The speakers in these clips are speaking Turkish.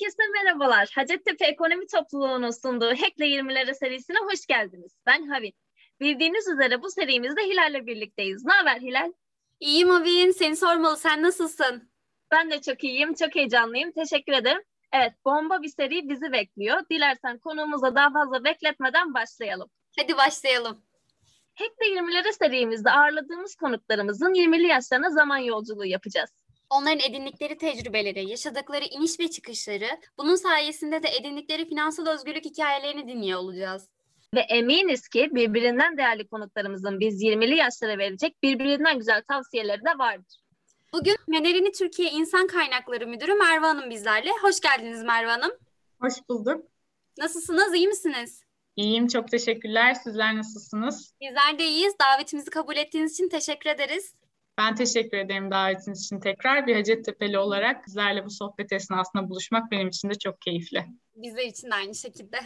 Herkese merhabalar. Hacettepe Ekonomi Topluluğu'nun sunduğu Hack'le 20'lere serisine hoş geldiniz. Ben Havin. Bildiğiniz üzere bu serimizde Hilal'le birlikteyiz. Ne haber Hilal? İyiyim Havin. Seni sormalı. Sen nasılsın? Ben de çok iyiyim. Çok heyecanlıyım. Teşekkür ederim. Evet, bomba bir seri bizi bekliyor. Dilersen konuğumuza daha fazla bekletmeden başlayalım. Hadi başlayalım. Hack'le 20'lere serimizde ağırladığımız konuklarımızın 20'li yaşlarına zaman yolculuğu yapacağız. Onların edindikleri tecrübeleri, yaşadıkları iniş ve çıkışları, bunun sayesinde de edindikleri finansal özgürlük hikayelerini dinliyor olacağız. Ve eminiz ki birbirinden değerli konuklarımızın biz 20'li yaşlara verecek birbirinden güzel tavsiyeleri de vardır. Bugün Menerini Türkiye İnsan Kaynakları Müdürü Merve Hanım bizlerle. Hoş geldiniz Merve Hanım. Hoş bulduk. Nasılsınız, iyi misiniz? İyiyim, çok teşekkürler. Sizler nasılsınız? Bizler de iyiyiz. Davetimizi kabul ettiğiniz için teşekkür ederiz. Ben teşekkür ederim davetiniz için tekrar. Bir Hacettepe'li olarak sizlerle bu sohbet esnasında buluşmak benim için de çok keyifli. Bizler için de aynı şekilde.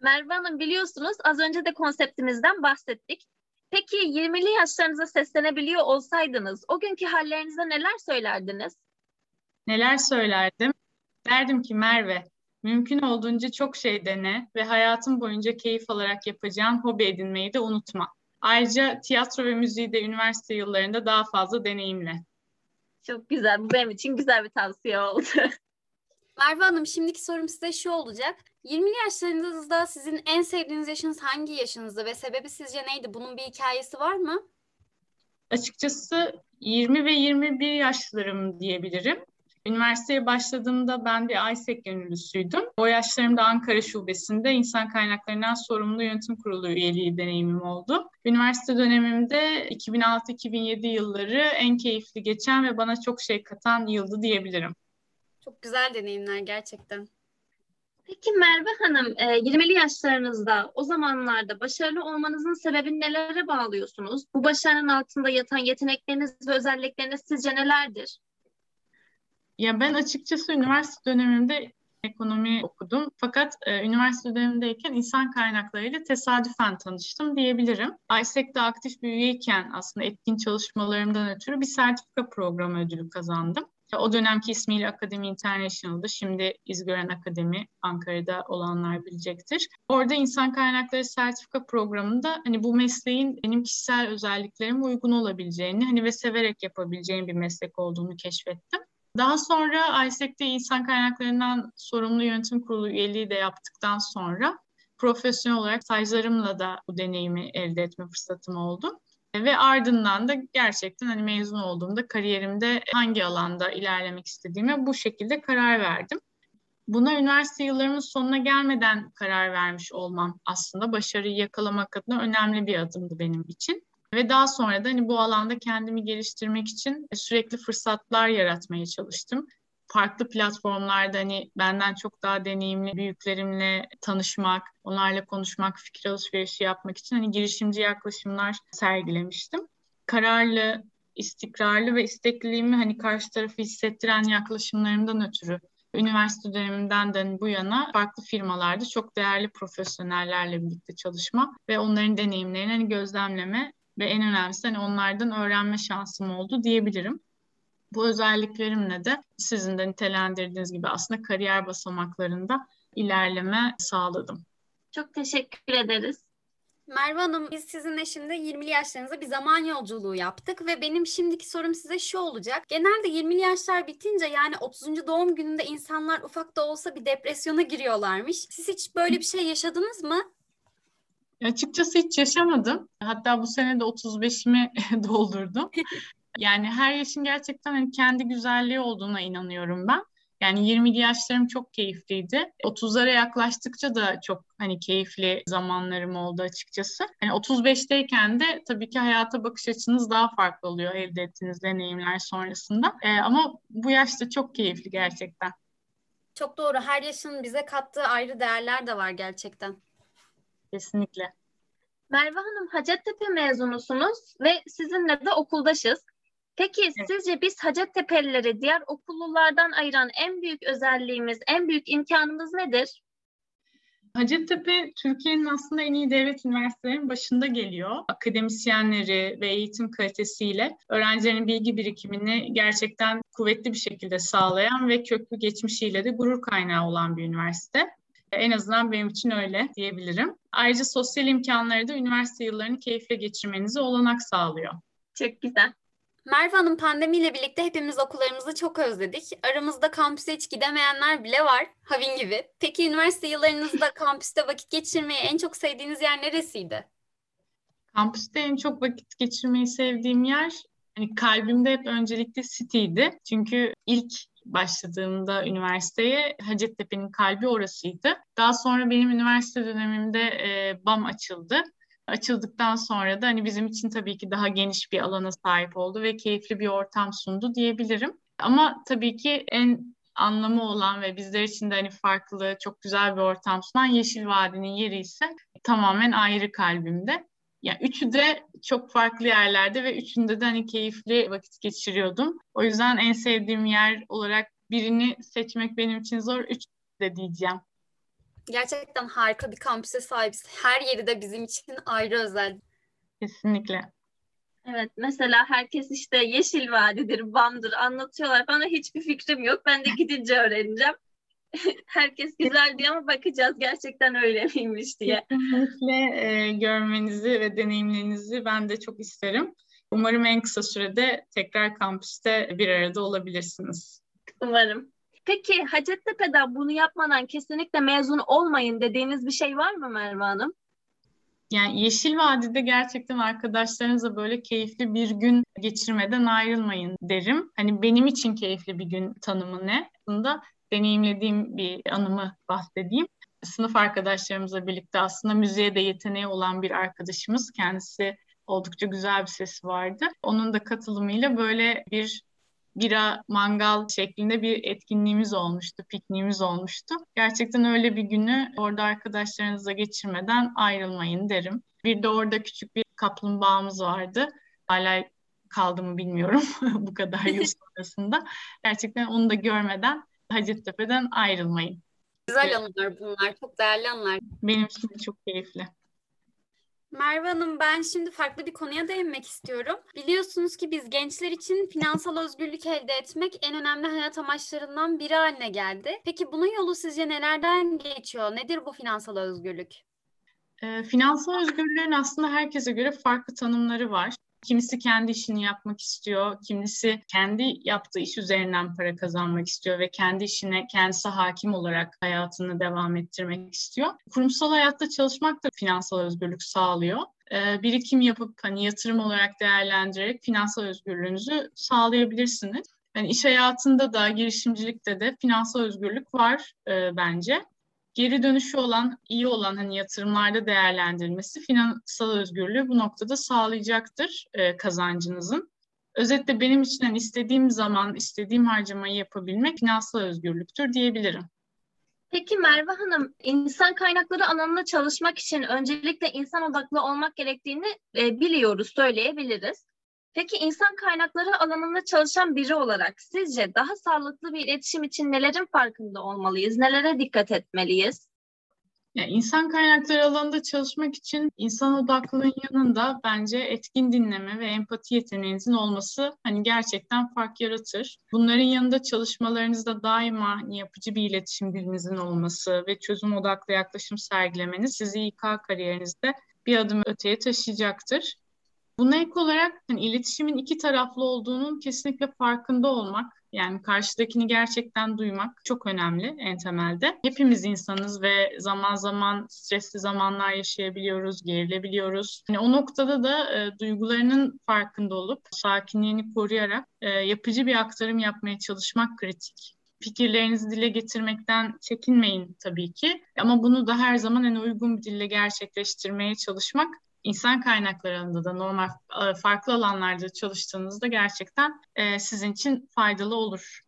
Merve Hanım biliyorsunuz az önce de konseptimizden bahsettik. Peki 20'li yaşlarınıza seslenebiliyor olsaydınız o günkü hallerinize neler söylerdiniz? Neler söylerdim? Derdim ki Merve, mümkün olduğunca çok şey dene ve hayatın boyunca keyif alarak yapacağın hobi edinmeyi de unutma. Ayrıca tiyatro ve müziği de üniversite yıllarında daha fazla deneyimle. Çok güzel. Bu benim için güzel bir tavsiye oldu. Merve Hanım şimdiki sorum size şu olacak. 20'li yaşlarınızda sizin en sevdiğiniz yaşınız hangi yaşınızda ve sebebi sizce neydi? Bunun bir hikayesi var mı? Açıkçası 20 ve 21 yaşlarım diyebilirim. Üniversiteye başladığımda ben bir ISEC gönüllüsüydüm. O yaşlarımda Ankara Şubesi'nde insan kaynaklarından sorumlu yönetim kurulu üyeliği deneyimim oldu. Üniversite dönemimde 2006-2007 yılları en keyifli geçen ve bana çok şey katan yıldı diyebilirim. Çok güzel deneyimler gerçekten. Peki Merve Hanım, 20'li yaşlarınızda o zamanlarda başarılı olmanızın sebebini nelere bağlıyorsunuz? Bu başarının altında yatan yetenekleriniz ve özellikleriniz sizce nelerdir? Ya ben açıkçası üniversite dönemimde ekonomi okudum. Fakat e, üniversite dönemindeyken insan kaynaklarıyla tesadüfen tanıştım diyebilirim. ISEC'de aktif bir üyeyken aslında etkin çalışmalarımdan ötürü bir sertifika programı ödülü kazandım. O dönemki ismiyle Akademi International'dı. Şimdi İzgören Akademi Ankara'da olanlar bilecektir. Orada insan kaynakları sertifika programında hani bu mesleğin benim kişisel özelliklerime uygun olabileceğini hani ve severek yapabileceğim bir meslek olduğunu keşfettim. Daha sonra ISEC'te insan kaynaklarından sorumlu yönetim kurulu üyeliği de yaptıktan sonra profesyonel olarak stajlarımla da bu deneyimi elde etme fırsatım oldu. Ve ardından da gerçekten hani mezun olduğumda kariyerimde hangi alanda ilerlemek istediğime bu şekilde karar verdim. Buna üniversite yıllarımın sonuna gelmeden karar vermiş olmam aslında başarıyı yakalamak adına önemli bir adımdı benim için. Ve daha sonra da hani bu alanda kendimi geliştirmek için sürekli fırsatlar yaratmaya çalıştım. Farklı platformlarda hani benden çok daha deneyimli büyüklerimle tanışmak, onlarla konuşmak, fikir alışverişi yapmak için hani girişimci yaklaşımlar sergilemiştim. Kararlı, istikrarlı ve istekliliğimi hani karşı tarafı hissettiren yaklaşımlarımdan ötürü üniversite döneminden de bu yana farklı firmalarda çok değerli profesyonellerle birlikte çalışma ve onların deneyimlerini hani gözlemleme ve en önemlisi hani onlardan öğrenme şansım oldu diyebilirim. Bu özelliklerimle de sizin de nitelendirdiğiniz gibi aslında kariyer basamaklarında ilerleme sağladım. Çok teşekkür ederiz. Merve Hanım biz sizinle şimdi 20'li yaşlarınızda bir zaman yolculuğu yaptık ve benim şimdiki sorum size şu olacak. Genelde 20'li yaşlar bitince yani 30. doğum gününde insanlar ufak da olsa bir depresyona giriyorlarmış. Siz hiç böyle bir şey yaşadınız mı? Açıkçası hiç yaşamadım. Hatta bu sene de 35'imi doldurdum. Yani her yaşın gerçekten hani kendi güzelliği olduğuna inanıyorum ben. Yani 20'li yaşlarım çok keyifliydi. 30'lara yaklaştıkça da çok hani keyifli zamanlarım oldu açıkçası. Hani 35'teyken de tabii ki hayata bakış açınız daha farklı oluyor elde ettiğiniz deneyimler sonrasında. Ee, ama bu yaşta çok keyifli gerçekten. Çok doğru. Her yaşın bize kattığı ayrı değerler de var gerçekten. Kesinlikle. Merve Hanım Hacettepe mezunusunuz ve sizinle de okuldaşız. Peki evet. sizce biz Hacettepe'lileri diğer okullulardan ayıran en büyük özelliğimiz, en büyük imkanımız nedir? Hacettepe Türkiye'nin aslında en iyi devlet üniversitelerinin başında geliyor. Akademisyenleri ve eğitim kalitesiyle öğrencilerin bilgi birikimini gerçekten kuvvetli bir şekilde sağlayan ve köklü geçmişiyle de gurur kaynağı olan bir üniversite. En azından benim için öyle diyebilirim. Ayrıca sosyal imkanları da üniversite yıllarını keyifle geçirmenize olanak sağlıyor. Çok güzel. Merve Hanım pandemiyle birlikte hepimiz okullarımızı çok özledik. Aramızda kampüse hiç gidemeyenler bile var. Havin gibi. Peki üniversite yıllarınızda kampüste vakit geçirmeyi en çok sevdiğiniz yer neresiydi? Kampüste en çok vakit geçirmeyi sevdiğim yer hani kalbimde hep öncelikle City'ydi. Çünkü ilk başladığımda üniversiteye Hacettepe'nin kalbi orasıydı. Daha sonra benim üniversite dönemimde e, BAM açıldı. Açıldıktan sonra da hani bizim için tabii ki daha geniş bir alana sahip oldu ve keyifli bir ortam sundu diyebilirim. Ama tabii ki en anlamı olan ve bizler için de hani farklı, çok güzel bir ortam sunan Yeşil Vadi'nin yeri ise tamamen ayrı kalbimde. Yani üçü de çok farklı yerlerde ve üçünde de hani keyifli vakit geçiriyordum. O yüzden en sevdiğim yer olarak birini seçmek benim için zor. Üç de diyeceğim. Gerçekten harika bir kampüse sahibiz. Her yeri de bizim için ayrı özel. Kesinlikle. Evet mesela herkes işte Yeşil Vadidir, BAM'dır anlatıyorlar. Bana hiçbir fikrim yok. Ben de gidince öğreneceğim. herkes güzel diyor ama bakacağız gerçekten öyle miymiş diye. Kesinlikle e, görmenizi ve deneyimlerinizi ben de çok isterim. Umarım en kısa sürede tekrar kampüste bir arada olabilirsiniz. Umarım. Peki Hacettepe'den bunu yapmadan kesinlikle mezun olmayın dediğiniz bir şey var mı Merve Hanım? Yani Yeşil Vadi'de gerçekten arkadaşlarınızla böyle keyifli bir gün geçirmeden ayrılmayın derim. Hani benim için keyifli bir gün tanımı ne? Bunda deneyimlediğim bir anımı bahsedeyim. Sınıf arkadaşlarımızla birlikte aslında müziğe de yeteneği olan bir arkadaşımız. Kendisi oldukça güzel bir sesi vardı. Onun da katılımıyla böyle bir bira mangal şeklinde bir etkinliğimiz olmuştu, pikniğimiz olmuştu. Gerçekten öyle bir günü orada arkadaşlarınızla geçirmeden ayrılmayın derim. Bir de orada küçük bir kaplumbağamız vardı. Hala kaldı mı bilmiyorum bu kadar yıl sonrasında. Gerçekten onu da görmeden Hacettepe'den ayrılmayın. Güzel anılar bunlar, çok değerli anılar. Benim için de çok keyifli. Merve Hanım ben şimdi farklı bir konuya değinmek istiyorum. Biliyorsunuz ki biz gençler için finansal özgürlük elde etmek en önemli hayat amaçlarından biri haline geldi. Peki bunun yolu sizce nelerden geçiyor? Nedir bu finansal özgürlük? E, finansal özgürlüğün aslında herkese göre farklı tanımları var. Kimisi kendi işini yapmak istiyor, kimisi kendi yaptığı iş üzerinden para kazanmak istiyor ve kendi işine kendisi hakim olarak hayatını devam ettirmek istiyor. Kurumsal hayatta çalışmak da finansal özgürlük sağlıyor. Ee, birikim yapıp hani yatırım olarak değerlendirerek finansal özgürlüğünüzü sağlayabilirsiniz. Yani iş hayatında da girişimcilikte de finansal özgürlük var e, bence geri dönüşü olan, iyi olan hani yatırımlarda değerlendirilmesi finansal özgürlüğü bu noktada sağlayacaktır e, kazancınızın. Özetle benim için hani istediğim zaman istediğim harcamayı yapabilmek finansal özgürlüktür diyebilirim. Peki Merve Hanım, insan kaynakları alanında çalışmak için öncelikle insan odaklı olmak gerektiğini e, biliyoruz, söyleyebiliriz. Peki insan kaynakları alanında çalışan biri olarak sizce daha sağlıklı bir iletişim için nelerin farkında olmalıyız? Nelere dikkat etmeliyiz? Yani insan kaynakları alanında çalışmak için insan odaklılığın yanında bence etkin dinleme ve empati yeteneğinizin olması hani gerçekten fark yaratır. Bunların yanında çalışmalarınızda daima yapıcı bir iletişim dilinizin olması ve çözüm odaklı yaklaşım sergilemeniz sizi İK kariyerinizde bir adım öteye taşıyacaktır. Buna ek olarak hani iletişimin iki taraflı olduğunun kesinlikle farkında olmak, yani karşıdakini gerçekten duymak çok önemli en temelde. Hepimiz insanız ve zaman zaman stresli zamanlar yaşayabiliyoruz, gerilebiliyoruz. Yani o noktada da e, duygularının farkında olup sakinliğini koruyarak e, yapıcı bir aktarım yapmaya çalışmak kritik fikirlerinizi dile getirmekten çekinmeyin tabii ki. Ama bunu da her zaman en uygun bir dille gerçekleştirmeye çalışmak insan kaynakları alanında da normal e, farklı alanlarda çalıştığınızda gerçekten e, sizin için faydalı olur.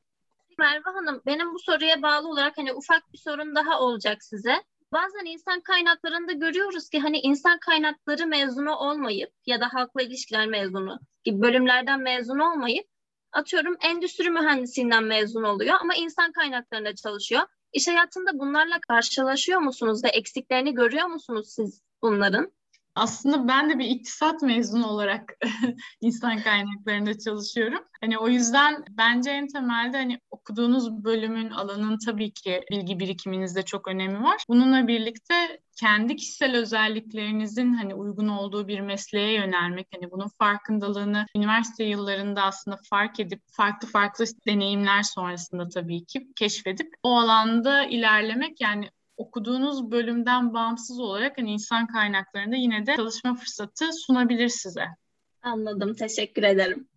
Merve Hanım, benim bu soruya bağlı olarak hani ufak bir sorun daha olacak size. Bazen insan kaynaklarında görüyoruz ki hani insan kaynakları mezunu olmayıp ya da halkla ilişkiler mezunu gibi bölümlerden mezun olmayıp atıyorum endüstri mühendisliğinden mezun oluyor ama insan kaynaklarında çalışıyor. İş hayatında bunlarla karşılaşıyor musunuz ve eksiklerini görüyor musunuz siz bunların? Aslında ben de bir iktisat mezunu olarak insan kaynaklarında çalışıyorum. Hani o yüzden bence en temelde hani okuduğunuz bölümün alanın tabii ki bilgi birikiminizde çok önemi var. Bununla birlikte kendi kişisel özelliklerinizin hani uygun olduğu bir mesleğe yönelmek, hani bunun farkındalığını üniversite yıllarında aslında fark edip farklı farklı deneyimler sonrasında tabii ki keşfedip o alanda ilerlemek yani okuduğunuz bölümden bağımsız olarak hani insan kaynaklarında yine de çalışma fırsatı sunabilir size. Anladım. Teşekkür ederim.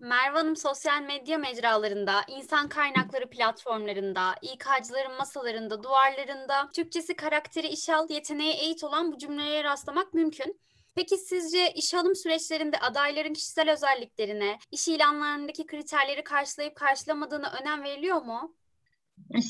Merve Hanım sosyal medya mecralarında, insan kaynakları platformlarında, İK'cıların masalarında, duvarlarında Türkçesi karakteri işe al, yeteneği eğit olan bu cümlelere rastlamak mümkün. Peki sizce iş alım süreçlerinde adayların kişisel özelliklerine, iş ilanlarındaki kriterleri karşılayıp karşılamadığına önem veriliyor mu?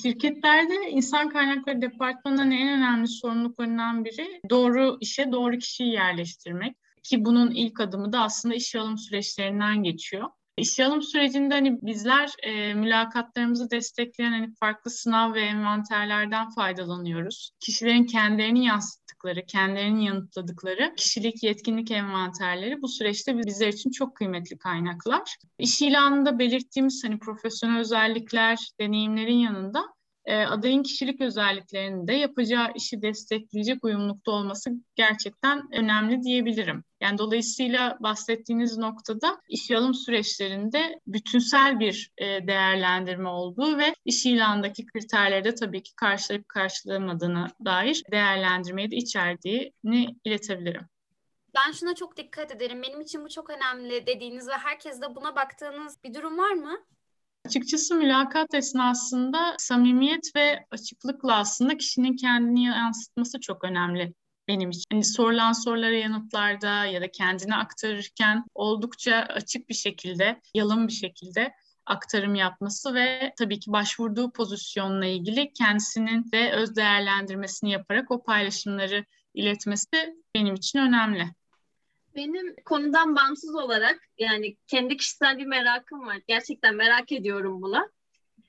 Şirketlerde insan kaynakları departmanının en önemli sorumluluklarından biri doğru işe doğru kişiyi yerleştirmek. Ki bunun ilk adımı da aslında işe alım süreçlerinden geçiyor. İşe alım sürecinde hani bizler e, mülakatlarımızı destekleyen hani farklı sınav ve envanterlerden faydalanıyoruz. Kişilerin kendilerini yansıttıkları, kendilerini yanıtladıkları kişilik yetkinlik envanterleri bu süreçte bizler için çok kıymetli kaynaklar. İş ilanında belirttiğimiz hani profesyonel özellikler, deneyimlerin yanında e, adayın kişilik özelliklerinin de yapacağı işi destekleyecek uyumlulukta olması gerçekten önemli diyebilirim. Yani dolayısıyla bahsettiğiniz noktada iş alım süreçlerinde bütünsel bir e, değerlendirme olduğu ve iş ilandaki kriterleri de tabii ki karşılayıp karşılamadığına dair değerlendirmeyi de içerdiğini iletebilirim. Ben şuna çok dikkat ederim. Benim için bu çok önemli dediğiniz ve herkes de buna baktığınız bir durum var mı? Açıkçası mülakat esnasında samimiyet ve açıklıkla aslında kişinin kendini yansıtması çok önemli benim için. Hani sorulan sorulara yanıtlarda ya da kendini aktarırken oldukça açık bir şekilde, yalın bir şekilde aktarım yapması ve tabii ki başvurduğu pozisyonla ilgili kendisinin de öz değerlendirmesini yaparak o paylaşımları iletmesi benim için önemli. Benim konudan bağımsız olarak yani kendi kişisel bir merakım var. Gerçekten merak ediyorum buna.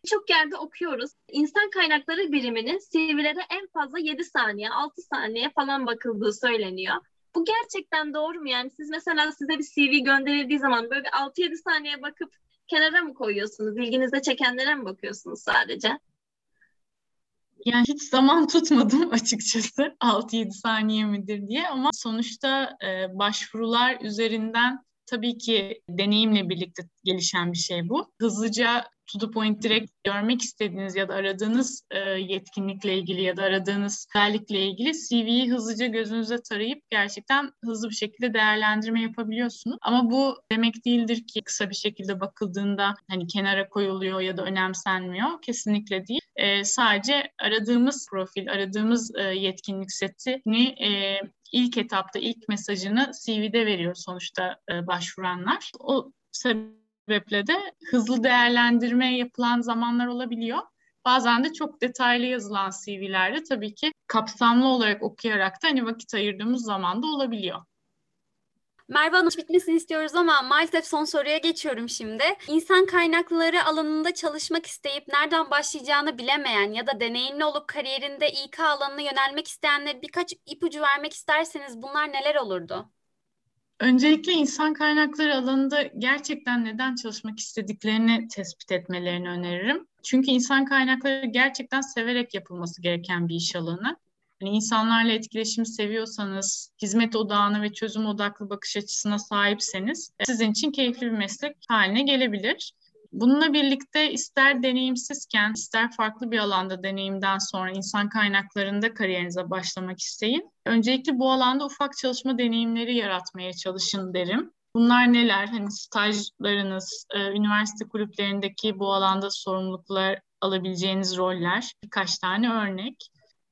Çok yerde okuyoruz. İnsan kaynakları biriminin CV'lere en fazla 7 saniye, 6 saniye falan bakıldığı söyleniyor. Bu gerçekten doğru mu? Yani siz mesela size bir CV gönderildiği zaman böyle bir 6-7 saniye bakıp kenara mı koyuyorsunuz? İlginize çekenlere mi bakıyorsunuz sadece? Yani hiç zaman tutmadım açıkçası 6-7 saniye midir diye ama sonuçta e, başvurular üzerinden tabii ki deneyimle birlikte gelişen bir şey bu. Hızlıca to the point direkt görmek istediğiniz ya da aradığınız e, yetkinlikle ilgili ya da aradığınız özellikle ilgili CV'yi hızlıca gözünüze tarayıp gerçekten hızlı bir şekilde değerlendirme yapabiliyorsunuz. Ama bu demek değildir ki kısa bir şekilde bakıldığında hani kenara koyuluyor ya da önemsenmiyor. Kesinlikle değil. E, sadece aradığımız profil, aradığımız e, yetkinlik setini e, ilk etapta ilk mesajını CV'de veriyor sonuçta e, başvuranlar. O sebeple sebeple de hızlı değerlendirme yapılan zamanlar olabiliyor. Bazen de çok detaylı yazılan CV'lerde tabii ki kapsamlı olarak okuyarak da hani vakit ayırdığımız zaman da olabiliyor. Merve Hanım bitmesini istiyoruz ama maalesef son soruya geçiyorum şimdi. İnsan kaynakları alanında çalışmak isteyip nereden başlayacağını bilemeyen ya da deneyimli olup kariyerinde İK alanına yönelmek isteyenlere birkaç ipucu vermek isterseniz bunlar neler olurdu? Öncelikle insan kaynakları alanında gerçekten neden çalışmak istediklerini tespit etmelerini öneririm. Çünkü insan kaynakları gerçekten severek yapılması gereken bir iş alanı. Yani insanlarla etkileşimi seviyorsanız, hizmet odağına ve çözüm odaklı bakış açısına sahipseniz sizin için keyifli bir meslek haline gelebilir. Bununla birlikte ister deneyimsizken, ister farklı bir alanda deneyimden sonra insan kaynaklarında kariyerinize başlamak isteyin. Öncelikle bu alanda ufak çalışma deneyimleri yaratmaya çalışın derim. Bunlar neler? Hani stajlarınız, e, üniversite kulüplerindeki bu alanda sorumluluklar alabileceğiniz roller, birkaç tane örnek.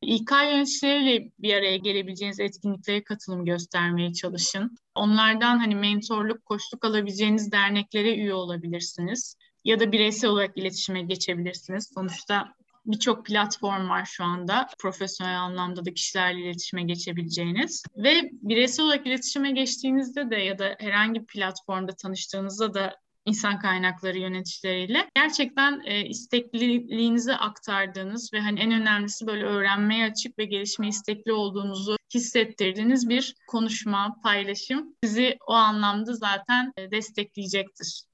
İK yöneticileriyle bir araya gelebileceğiniz etkinliklere katılım göstermeye çalışın. Onlardan hani mentorluk, koçluk alabileceğiniz derneklere üye olabilirsiniz ya da bireysel olarak iletişime geçebilirsiniz. Sonuçta birçok platform var şu anda profesyonel anlamda da kişilerle iletişime geçebileceğiniz ve bireysel olarak iletişime geçtiğinizde de ya da herhangi bir platformda tanıştığınızda da insan kaynakları yöneticileriyle. Gerçekten e, istekliliğinizi aktardığınız ve hani en önemlisi böyle öğrenmeye açık ve gelişme istekli olduğunuzu hissettirdiğiniz bir konuşma, paylaşım sizi o anlamda zaten e, destekleyecektir.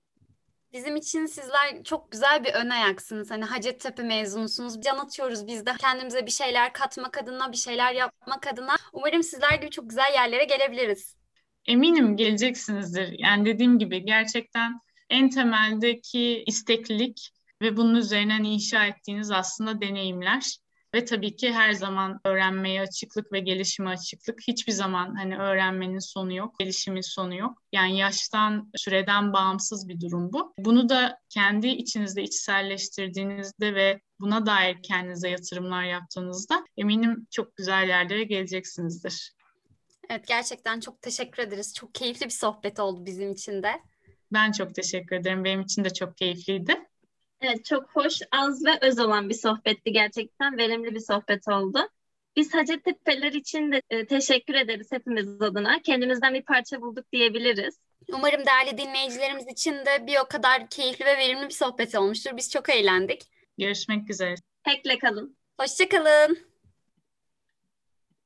Bizim için sizler çok güzel bir ön ayaksınız. Hani Hacettepe mezunusunuz. Can atıyoruz biz de kendimize bir şeyler katmak adına, bir şeyler yapmak adına. Umarım sizler gibi çok güzel yerlere gelebiliriz. Eminim geleceksinizdir. Yani dediğim gibi gerçekten en temeldeki isteklilik ve bunun üzerinden inşa ettiğiniz aslında deneyimler. Ve tabii ki her zaman öğrenmeye açıklık ve gelişime açıklık. Hiçbir zaman hani öğrenmenin sonu yok, gelişimin sonu yok. Yani yaştan, süreden bağımsız bir durum bu. Bunu da kendi içinizde içselleştirdiğinizde ve buna dair kendinize yatırımlar yaptığınızda eminim çok güzel yerlere geleceksinizdir. Evet gerçekten çok teşekkür ederiz. Çok keyifli bir sohbet oldu bizim için de. Ben çok teşekkür ederim. Benim için de çok keyifliydi. Evet, çok hoş, az ve öz olan bir sohbetti gerçekten. Verimli bir sohbet oldu. Biz Hacettepe'ler için de e, teşekkür ederiz hepimiz adına. Kendimizden bir parça bulduk diyebiliriz. Umarım değerli dinleyicilerimiz için de bir o kadar keyifli ve verimli bir sohbet olmuştur. Biz çok eğlendik. Görüşmek üzere. Hack'le kalın. Hoşçakalın.